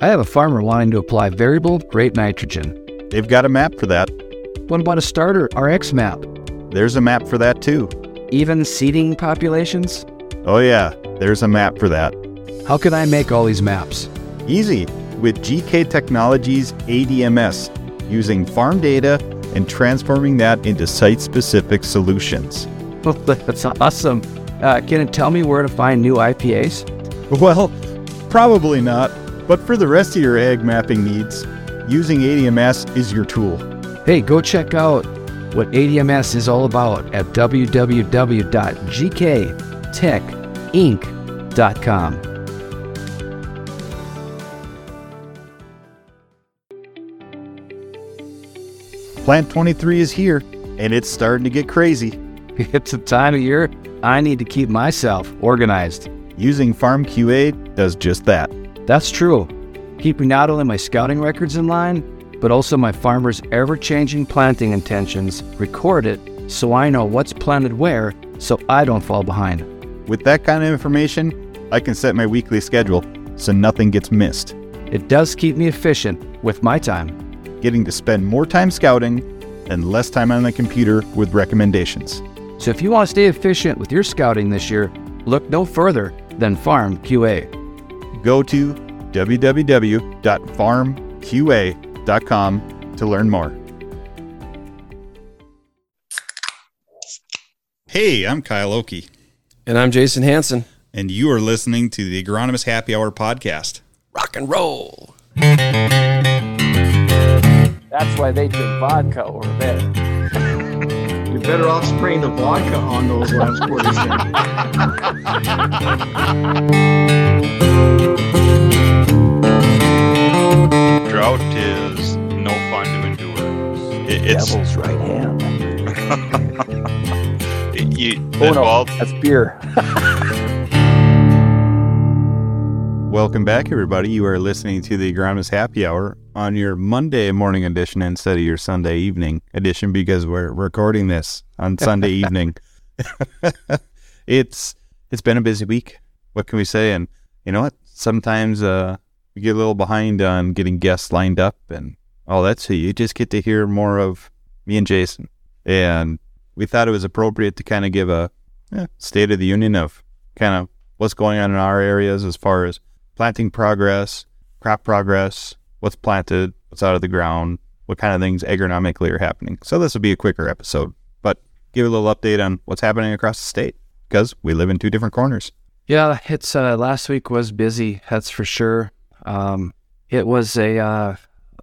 I have a farmer wanting to apply variable rate nitrogen. They've got a map for that. What about a starter RX map? There's a map for that too. Even seeding populations? Oh, yeah, there's a map for that. How can I make all these maps? Easy with GK Technologies ADMS, using farm data and transforming that into site specific solutions. That's awesome. Uh, can it tell me where to find new IPAs? Well, probably not, but for the rest of your ag mapping needs, using ADMS is your tool. Hey, go check out what ADMS is all about at www.gktechinc.com. Plant 23 is here, and it's starting to get crazy. It's a time of year I need to keep myself organized. Using Farm QA does just that. That's true. Keeping not only my scouting records in line, but also my farmers' ever changing planting intentions recorded so I know what's planted where so I don't fall behind. With that kind of information, I can set my weekly schedule so nothing gets missed. It does keep me efficient with my time. Getting to spend more time scouting and less time on the computer with recommendations. So if you want to stay efficient with your scouting this year, look no further than Farm QA. Go to www.farmqa.com to learn more. Hey, I'm Kyle Oki, And I'm Jason Hanson. and you are listening to the Agronomist Happy Hour podcast. Rock and roll. That's why they drink vodka over there. You're better off spraying the vodka on those last quarters. Drought is no fun to endure. It, it's Devil's right hand. it, you. Oh no, well, that's beer. Welcome back, everybody. You are listening to the Agronomist Happy Hour on your Monday morning edition instead of your Sunday evening edition because we're recording this on Sunday evening. it's it's been a busy week. What can we say? And you know what? Sometimes uh, we get a little behind on getting guests lined up and all that. So you just get to hear more of me and Jason. And we thought it was appropriate to kind of give a eh, state of the union of kind of what's going on in our areas as far as planting progress, crop progress, what's planted, what's out of the ground, what kind of things agronomically are happening. So this will be a quicker episode, but give a little update on what's happening across the state because we live in two different corners. Yeah, it's uh, last week was busy. That's for sure. Um, it was a uh,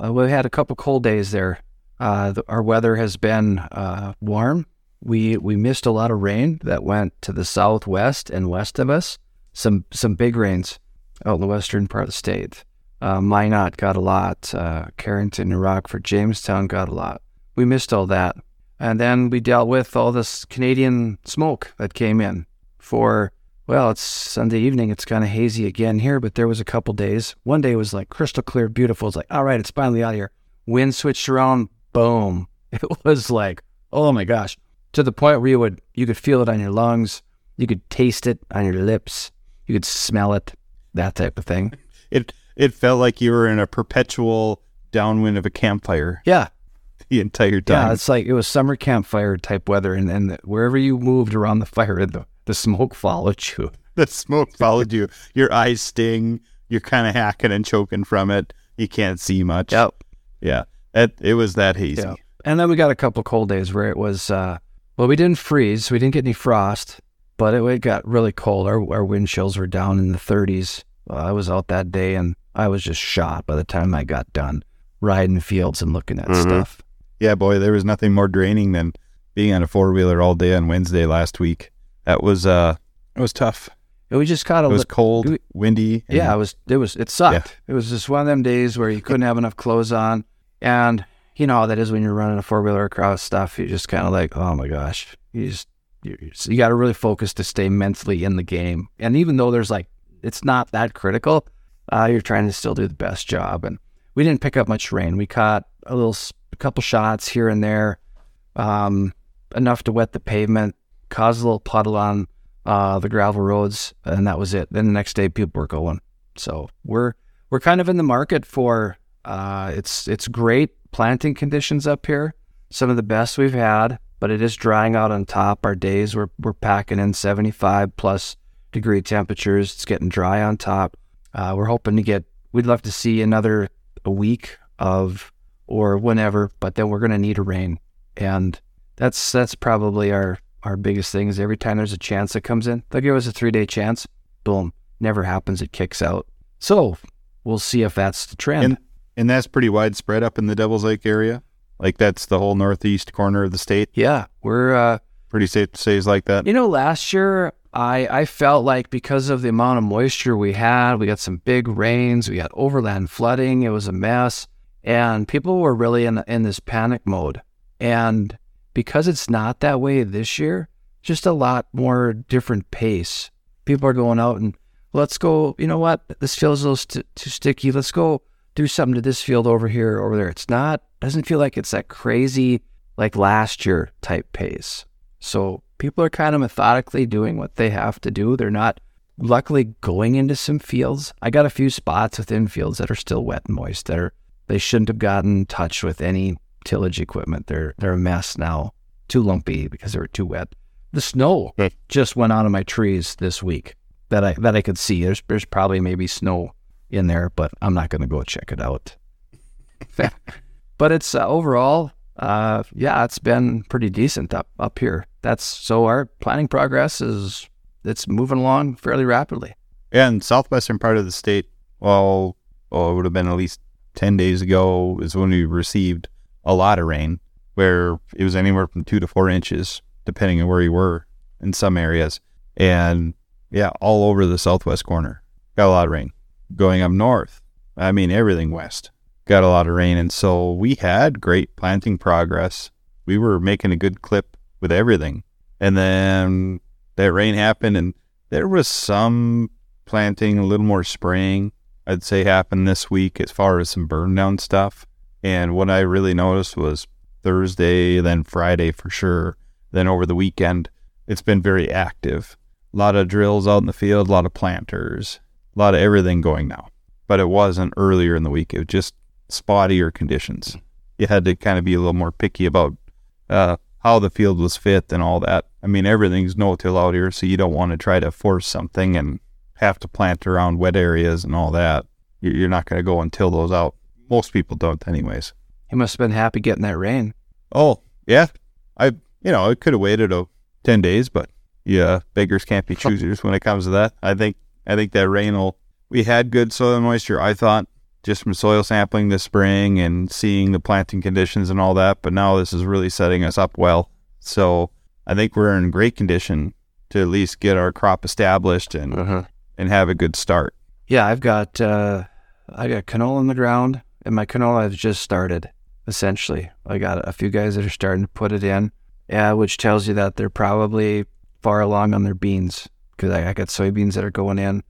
uh, we had a couple cold days there. Uh, the, our weather has been uh, warm. We we missed a lot of rain that went to the southwest and west of us. Some some big rains out in the western part of the state. Uh, Minot got a lot. Uh, Carrington, New Rockford, Jamestown got a lot. We missed all that, and then we dealt with all this Canadian smoke that came in for well, it's Sunday evening. It's kind of hazy again here, but there was a couple days. One day was like crystal clear, beautiful. It's like, all right, it's finally out of here. Wind switched around, boom. It was like, oh my gosh, to the point where you would you could feel it on your lungs, you could taste it on your lips, you could smell it, that type of thing. It it felt like you were in a perpetual downwind of a campfire Yeah, the entire time. yeah. It's like it was summer campfire type weather, and and wherever you moved around the fire, the the smoke followed you. the smoke followed you. Your eyes sting. You're kind of hacking and choking from it. You can't see much. Yep. Yeah. It, it was that hazy. Yeah. And then we got a couple cold days where it was, uh, well, we didn't freeze. We didn't get any frost, but it, it got really cold. Our, our wind chills were down in the 30s. Uh, I was out that day and I was just shot by the time I got done riding fields and looking at stuff. Yeah, boy, there was nothing more draining than being on a four wheeler all day on Wednesday last week. That was uh it was tough. And we just kind It of, was cold, we- windy. and- yeah, it was, it was, it sucked. It was just one of them days where you couldn't have enough clothes on. And you know how that is when you're running a four wheeler across stuff. You're just kind of like, oh my gosh, you just, you, you got to really focus to stay mentally in the game. And even though there's like, it's not that critical, uh, you're trying to still do the best job. And we didn't pick up much rain. We caught a little, a couple shots here and there, um, enough to wet the pavement, cause a little puddle on uh, the gravel roads, and that was it. Then the next day, people were going. So we're we're kind of in the market for uh, it's it's great planting conditions up here, some of the best we've had, but it is drying out on top. Our days we're we're packing in 75 plus degree temperatures. It's getting dry on top. Uh, we're hoping to get. We'd love to see another a week of or whenever, but then we're going to need a rain, and that's that's probably our our biggest thing. Is every time there's a chance that comes in, they'll give us a three day chance. Boom, never happens. It kicks out. So we'll see if that's the trend. And and that's pretty widespread up in the Devil's Lake area. Like that's the whole northeast corner of the state. yeah, we're uh, Pretty safe to say is like that. You know, last year I I felt like because of the amount of moisture we had, we got some big rains, we got overland flooding, it was a mess, and people were really in in this panic mode. And because it's not that way this year, just a lot more different pace. People are going out and let's go. You know what? This feels a little st- too sticky. Let's go do something to this field over here, over there. It's not doesn't feel like it's that crazy like last year type pace. So people are kind of methodically doing what they have to do. They're not luckily going into some fields. I got a few spots within fields that are still wet and moist that are they shouldn't have gotten in touch with any tillage equipment. They're they're a mess now. Too lumpy because they were too wet. The snow Hmm. just went out of my trees this week that I that I could see. There's there's probably maybe snow in there, but I'm not going to go check it out. but it's uh, overall, uh, yeah, it's been pretty decent up up here. That's so our planning progress is it's moving along fairly rapidly. Yeah, in southwestern part of the state, well, oh, it would have been at least 10 days ago is when we received a lot of rain, where it was anywhere from two to four inches, depending on where you were in some areas. And yeah, all over the southwest corner, got a lot of rain. Going up north, I mean, everything west, got a lot of rain. And so we had great planting progress. We were making a good clip with everything. And then that rain happened, and there was some planting, a little more spraying, I'd say happened this week as far as some burn down stuff. And what I really noticed was Thursday, then Friday for sure. Then over the weekend, it's been very active. A lot of drills out in the field, a lot of planters, a lot of everything going now. But it wasn't earlier in the week. It was just spottier conditions. You had to kind of be a little more picky about uh, how the field was fit and all that. I mean, everything's no-till out here, so you don't want to try to force something and have to plant around wet areas and all that. You- You're not going to go and till those out. Most people don't, anyways. He must have been happy getting that rain. Oh, yeah. I, you know, I could have waited a 10 days, but yeah, beggars can't be choosers when it comes to that. I think, I think that rain will, we had good soil moisture, I thought, just from soil sampling this spring and seeing the planting conditions and all that. But now this is really setting us up well. So I think we're in great condition to at least get our crop established and, and have a good start. Yeah, I've got uh, I got canola in the ground, and my canola has just started. Essentially, I got a few guys that are starting to put it in, yeah, which tells you that they're probably far along on their beans because I, I got soybeans that are going in,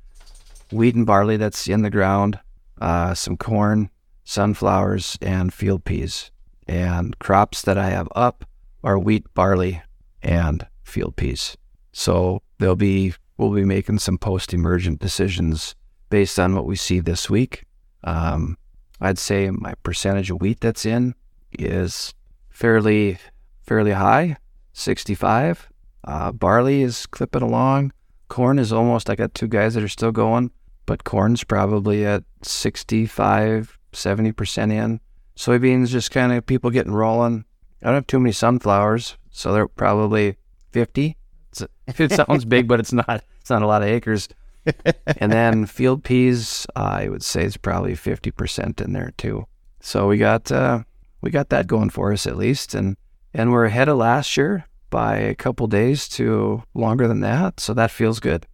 wheat and barley that's in the ground, uh, some corn, sunflowers, and field peas. And crops that I have up are wheat, barley, and field peas. So they'll be we'll be making some post-emergent decisions based on what we see this week. Um, I'd say my percentage of wheat that's in is fairly fairly high, 65. Uh, barley is clipping along. Corn is almost. I got two guys that are still going, but corn's probably at 65, 70 percent in. Soybeans just kind of people getting rolling. I don't have too many sunflowers, so they're probably 50. It's, it sounds big, but it's not. It's not a lot of acres. and then field peas, I would say it's probably 50% in there too. So we got uh, we got that going for us at least, and and we're ahead of last year by a couple days to longer than that. So that feels good.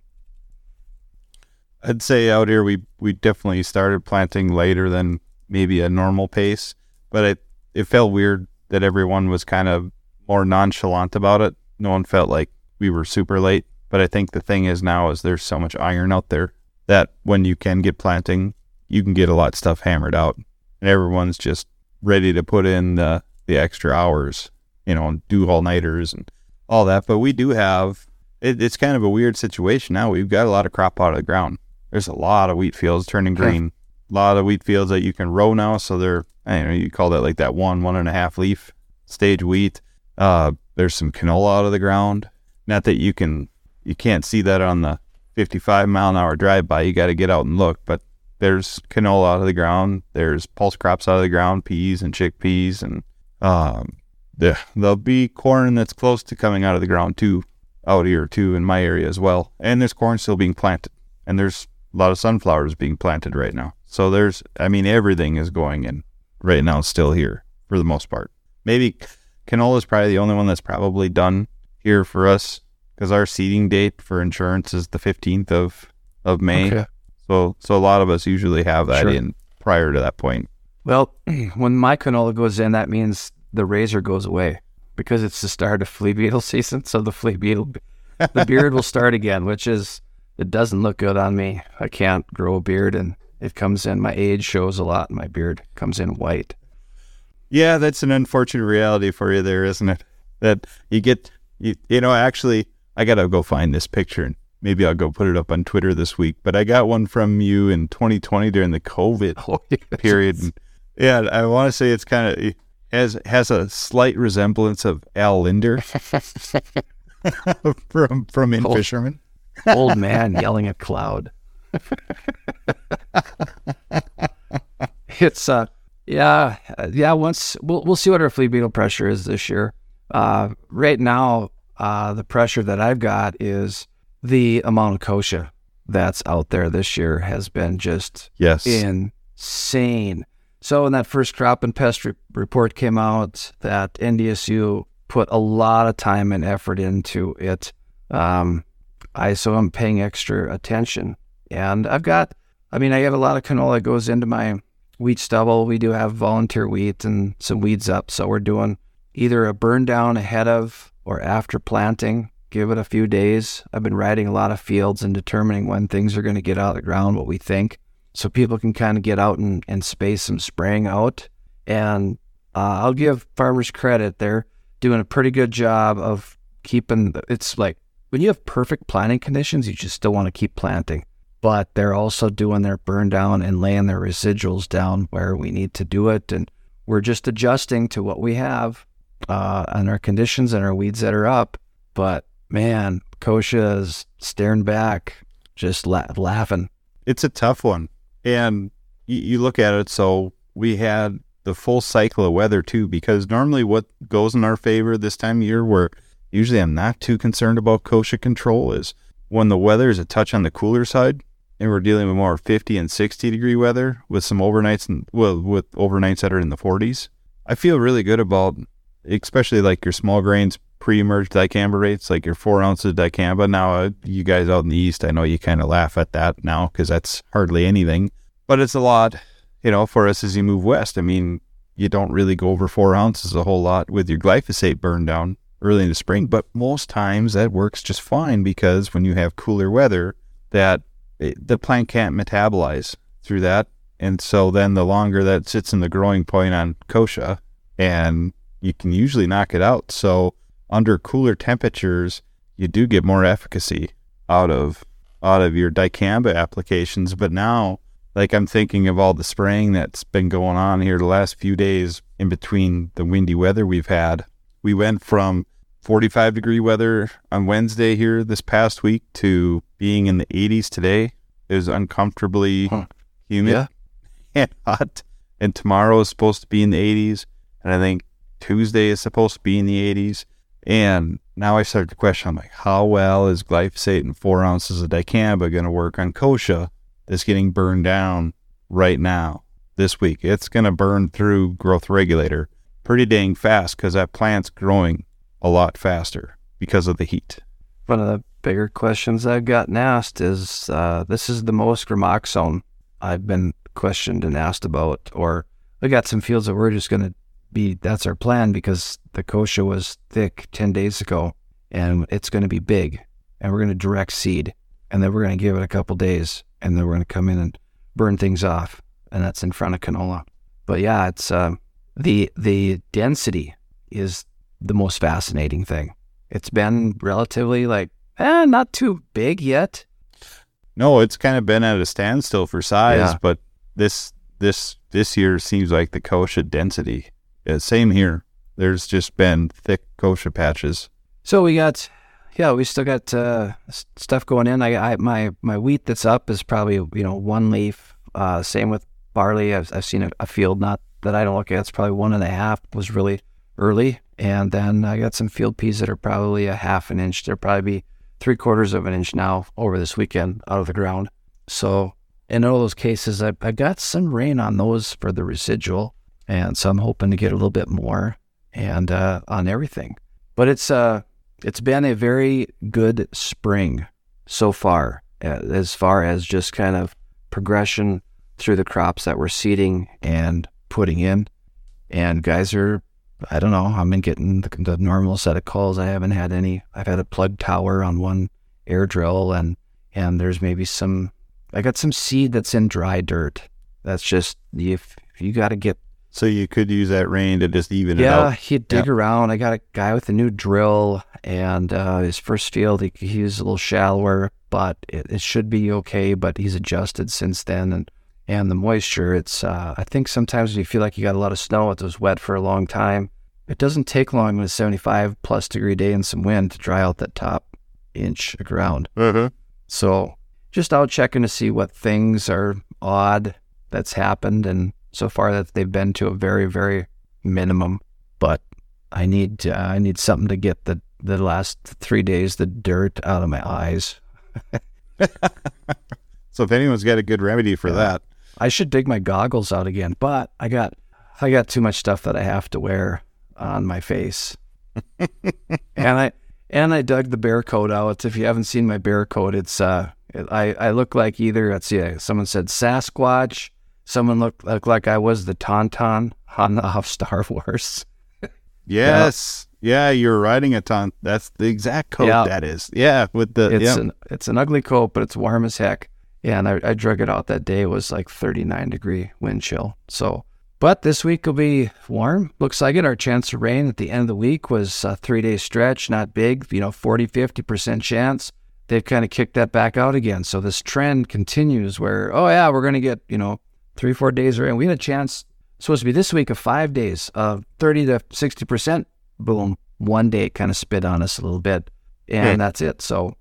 I'd say out here we we definitely started planting later than maybe a normal pace, but it it felt weird that everyone was kind of more nonchalant about it. No one felt like we were super late. But I think the thing is now is there's so much iron out there that when you can get planting, you can get a lot of stuff hammered out, and everyone's just ready to put in the the extra hours, you know, and do all nighters and all that. But we do have it, it's kind of a weird situation now. We've got a lot of crop out of the ground. There's a lot of wheat fields turning green A lot of wheat fields that you can row now. So they're, I don't know, you call that like that one, one and a half leaf stage wheat. Uh, there's some canola out of the ground. Not that you can, you can't see that on the 55 mile an hour drive by. You got to get out and look. But there's canola out of the ground. There's pulse crops out of the ground, peas and chickpeas, and um, there there'll be corn that's close to coming out of the ground too, out here too in my area as well. And there's corn still being planted, and there's a lot of sunflowers being planted right now. So there's, I mean, everything is going in right now, still here for the most part. Maybe canola is probably the only one that's probably done here for us because our seeding date for insurance is the 15th of of May. Okay. So so a lot of us usually have that Sure. in prior to that point. Well, when my canola goes in, that means the razor goes away because it's the start of flea beetle season. So the flea beetle, the beard will start again, which is, it doesn't look good on me. I can't grow a beard and it comes in, my age shows a lot. My beard comes in white. Yeah, that's an unfortunate reality for you there, isn't it? That you get you, you know, actually I got to go find this picture and maybe I'll go put it up on Twitter this week, but I got one from you in 2020 during the COVID Oh, period. And yeah, I want to say it's kind of has has a slight resemblance of Al Lindner from from In Oh. Fisherman. Old man yelling at cloud. it's uh yeah uh, yeah once we'll we'll see what our flea beetle pressure is this year. Uh, right now, uh, the pressure that I've got is the amount of kochia that's out there this year has been just Yes. insane. So when that first crop and pest re- report came out, that NDSU put a lot of time and effort into it. Um, I so I'm paying extra attention, and I've got. I mean, I have a lot of canola that goes into my wheat stubble. We do have volunteer wheat and some weeds up, so we're doing either a burn down ahead of or after planting. Give it a few days. I've been riding a lot of fields and determining when things are going to get out of the ground, what we think so people can kind of get out and, and space some spraying out. And uh, I'll give farmers credit; they're doing a pretty good job of keeping. It's like when you have perfect planting conditions, you just still want to keep planting. But they're also doing their burn down and laying their residuals down where we need to do it, and we're just adjusting to what we have uh, our conditions and our weeds that are up. But man, Kochia is staring back, just la- laughing. it's a tough one. And you, you look at it, so we had the full cycle of weather too, because normally what goes in our favor this time of year, where usually I'm not too concerned about kochia control, is when the weather is a touch on the cooler side and we're dealing with more 50 and 60 degree weather with some overnights and well, with overnights that are in the 40s. I feel really good about, especially like your small grains pre-emerge dicamba rates, like your four ounces dicamba. Now, uh, you guys out in the east, I know you kind of laugh at that now because that's hardly anything, but it's a lot, you know, for us as you move west. I mean, you don't really go over four ounces a whole lot with your glyphosate burn down early in the spring, but most times that works just fine because when you have cooler weather, that it, the plant can't metabolize through that. And so then the longer that sits in the growing point on kochia, and you can usually knock it out. So under cooler temperatures, you do get more efficacy out of out of your dicamba applications. But now, like I'm thinking of all the spraying that's been going on here the last few days in between the windy weather we've had. We went from 45 degree weather on Wednesday here this past week to being in the 80s today. It was uncomfortably Huh. humid Yeah. and hot. And tomorrow is supposed to be in the 80s. And I think Tuesday is supposed to be in the 80s. And now I start to question, I'm like, how well is glyphosate and four ounces of dicamba going to work on kochia that's getting burned down right now this week? It's going to burn through growth regulator pretty dang fast because that plant's growing a lot faster because of the heat. One of the bigger questions I've gotten asked is uh, this is the most Gramoxone I've been questioned and asked about. Or we got some fields that we're just going to be, that's our plan because the kochia was thick 10 days ago and it's going to be big and we're going to direct seed and then we're going to give it a couple days and then we're going to come in and burn things off. And that's in front of canola. But yeah, it's um, the the density is the most fascinating thing. It's been relatively like, eh, not too big yet. No, it's kind of been at a standstill for size, Yeah. but this this this year seems like the kochia density. Yeah, same here. There's just been thick kochia patches. So we got, yeah, we still got uh, stuff going in. I, I my my wheat that's up is probably you know one leaf. Uh, same with barley. I've, I've seen a, a field not that I don't look at. It's probably one and a half. Was really early, and then I got some field peas that are probably a half an inch. They'll probably be three quarters of an inch now over this weekend out of the ground. So in all those cases, I, I got some rain on those for the residual, and so I'm hoping to get a little bit more and uh, on everything. But it's uh it's been a very good spring so far, uh, as far as just kind of progression through the crops that we're seeding and putting in. And guys are, I don't know, I've been getting the, the normal set of calls. I haven't had any. I've had a plug tower on one air drill, and and there's maybe some. I got some seed that's in dry dirt. That's just if you got to get So you could use that rain to just even it out? yeah, he'd dig around. I got a guy with a new drill, and uh, his first field, he, he was a little shallower, but it, it should be okay. But he's adjusted since then, and and the moisture. It's uh, I think sometimes when you feel like you got a lot of snow, it was wet for a long time. It doesn't take long with a 75 plus degree day and some wind to dry out that top inch of ground. Uh-huh. So just out checking to see what things are odd that's happened, and so far that they've been to a very very minimum. But I need uh, I need something to get the the last three days the dirt out of my eyes. So if anyone's got a good remedy for Yeah. that, I should dig my goggles out again, but I got I got too much stuff that I have to wear on my face. and I and I dug the bear coat out. If you haven't seen my bear coat, it's uh it, I I look like either let's see, someone said Sasquatch, someone looked looked like I was the Tauntaun on the off Star Wars. yes, yeah, you're riding a ton. That's the exact coat Yeah. that is. Yeah, with the It's yeah. an it's an ugly coat, but it's warm as heck. Yeah, and I, I drug it out that day. It was like 39 degree wind chill. So, but this week will be warm. Looks like it. Our chance of rain at the end of the week was a three day stretch, not big, you know, 40, 50% chance. They've kind of kicked that back out again. So this trend continues where, oh, yeah, we're going to get, you know, three, four days of rain. We had a chance, supposed to be this week of five days of 30 to 60%. Boom. One day it kind of spit on us a little bit. And that's it. So,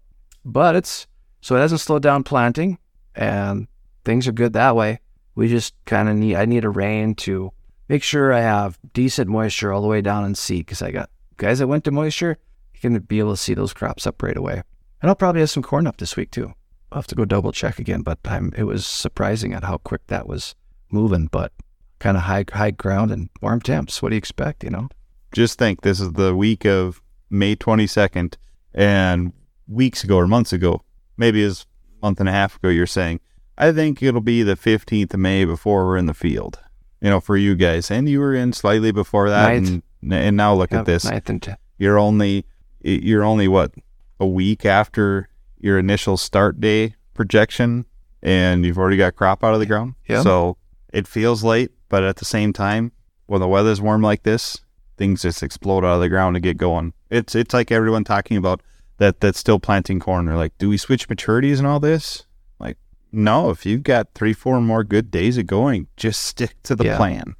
but it's, so it hasn't slowed down planting and things are good that way. We just kind of need, I need a rain to make sure I have decent moisture all the way down in seed because I got guys that went to moisture, you can be able to see those crops up right away. And I'll probably have some corn up this week too. I'll have to go double check again, but I'm, it was surprising at how quick that was moving, but kind of high, high ground and warm temps. What do you expect, you know? just think this is the week of May 22nd, and weeks ago or months ago, maybe it's a month and a half ago, you're saying, I think it'll be the 15th of May before we're in the field, you know, for you guys. And you were in slightly before that. Ninth. And, and now look Yeah, at this. 10th. You're only, you're only what, a week after your initial start day projection, and you've already got crop out of the ground. Yeah. So it feels late, but at the same time, when the weather's warm like this, things just explode out of the ground to get going. It's it's like everyone talking about that that's still planting corn. They're like, do we switch maturities and all this? Like, no. If you've got three, four more good days of going, just stick to the Yeah. plan.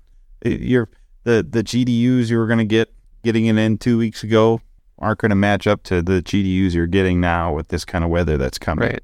You're the the GDUs you were going to get getting it in two weeks ago aren't going to match up to the GDUs you're getting now with this kind of weather that's coming. Right.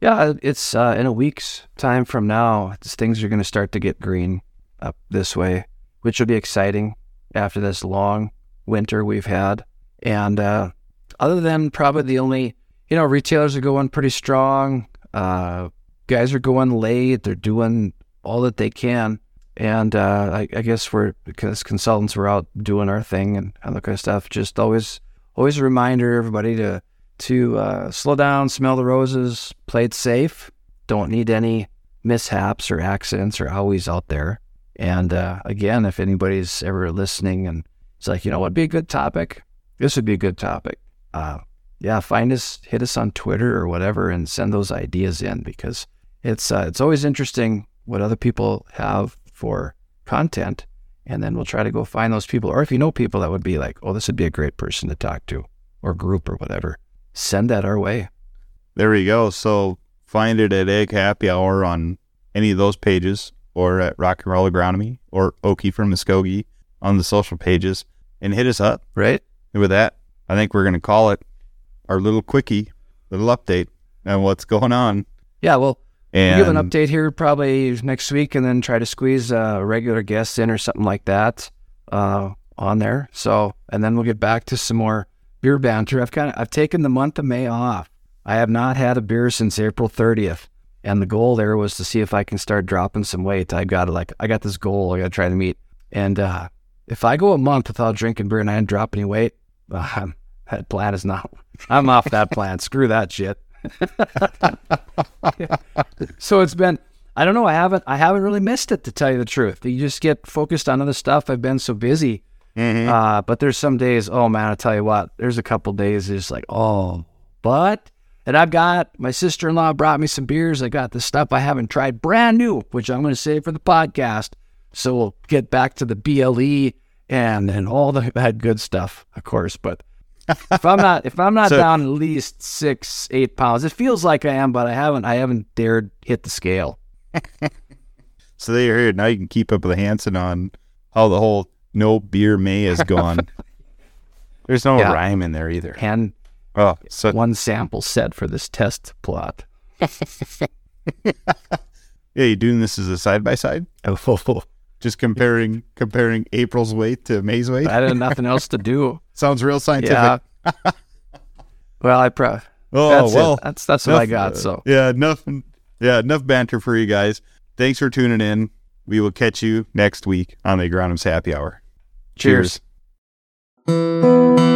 Yeah, it's uh, in a week's time from now. Things are going to start to get green up this way, which will be exciting after this long winter we've had. And uh, other than probably the only, you know, retailers are going pretty strong. Uh, guys are going late. They're doing all that they can. And uh, I, I guess we're because consultants we're out doing our thing and, and that kind of stuff. Just always, always a reminder everybody to to uh, slow down, smell the roses, play it safe. Don't need any mishaps or accidents or always out there. And uh, again, if anybody's ever listening and it's like, you know, what'd be a good topic? This would be a good topic. Uh, yeah, find us, hit us on Twitter or whatever, and send those ideas in because it's uh, it's always interesting what other people have for content, and then we'll try to go find those people. Or if you know people that would be like, oh, this would be a great person to talk to, or group or whatever, send that our way. There we go. So find it at Ag Happy Hour on any of those pages or at Rock and Roll Agronomy or Okie from Muskogee on the social pages and hit us up. Right? And with that, I think we're going to call it our little quickie, little update on what's going on. Yeah. Well, And we'll give an update here probably next week, and then try to squeeze uh, regular guests in or something like that uh, on there. So, and then we'll get back to some more beer banter. I've kind of I've taken the month of May off. I have not had a beer since April 30th, and the goal there was to see if I can start dropping some weight. I got like I got this goal I got to try to meet, and uh, if I go a month without drinking beer and I didn't drop any weight, uh, that plan is not. I'm off that plan. Screw that shit. So it's been I don't know, I haven't I haven't really missed it to tell you the truth. You just get focused on other stuff. I've been so busy. Mhm. Uh, but there's some days, oh man, I tell you what, there's a couple days it's like, oh, but and I've got my sister in law brought me some beers. I got the stuff I haven't tried brand new, which I'm gonna save for the podcast. So we'll get back to the BLE and and all the that good stuff, of course. But if I'm not if I'm not So- down at least six, eight pounds, it feels like I am, but I haven't I haven't dared hit the scale. So there you're here. Now you can keep up with Hanson on how the whole no beer May is gone. There's no Yeah. rhyme in there either. And Oh, so one sample set for this test plot. yeah, you doing this as a side by side? Oh, Just comparing comparing April's weight to May's weight? I had nothing else to do. Sounds real scientific. Yeah. well, I pro. Oh that's well, it. That's that's what I enough, got. uh, So yeah, enough. Yeah, enough banter for you guys. Thanks for tuning in. We will catch you next week on the Agronom's Happy Hour. cheers. Cheers.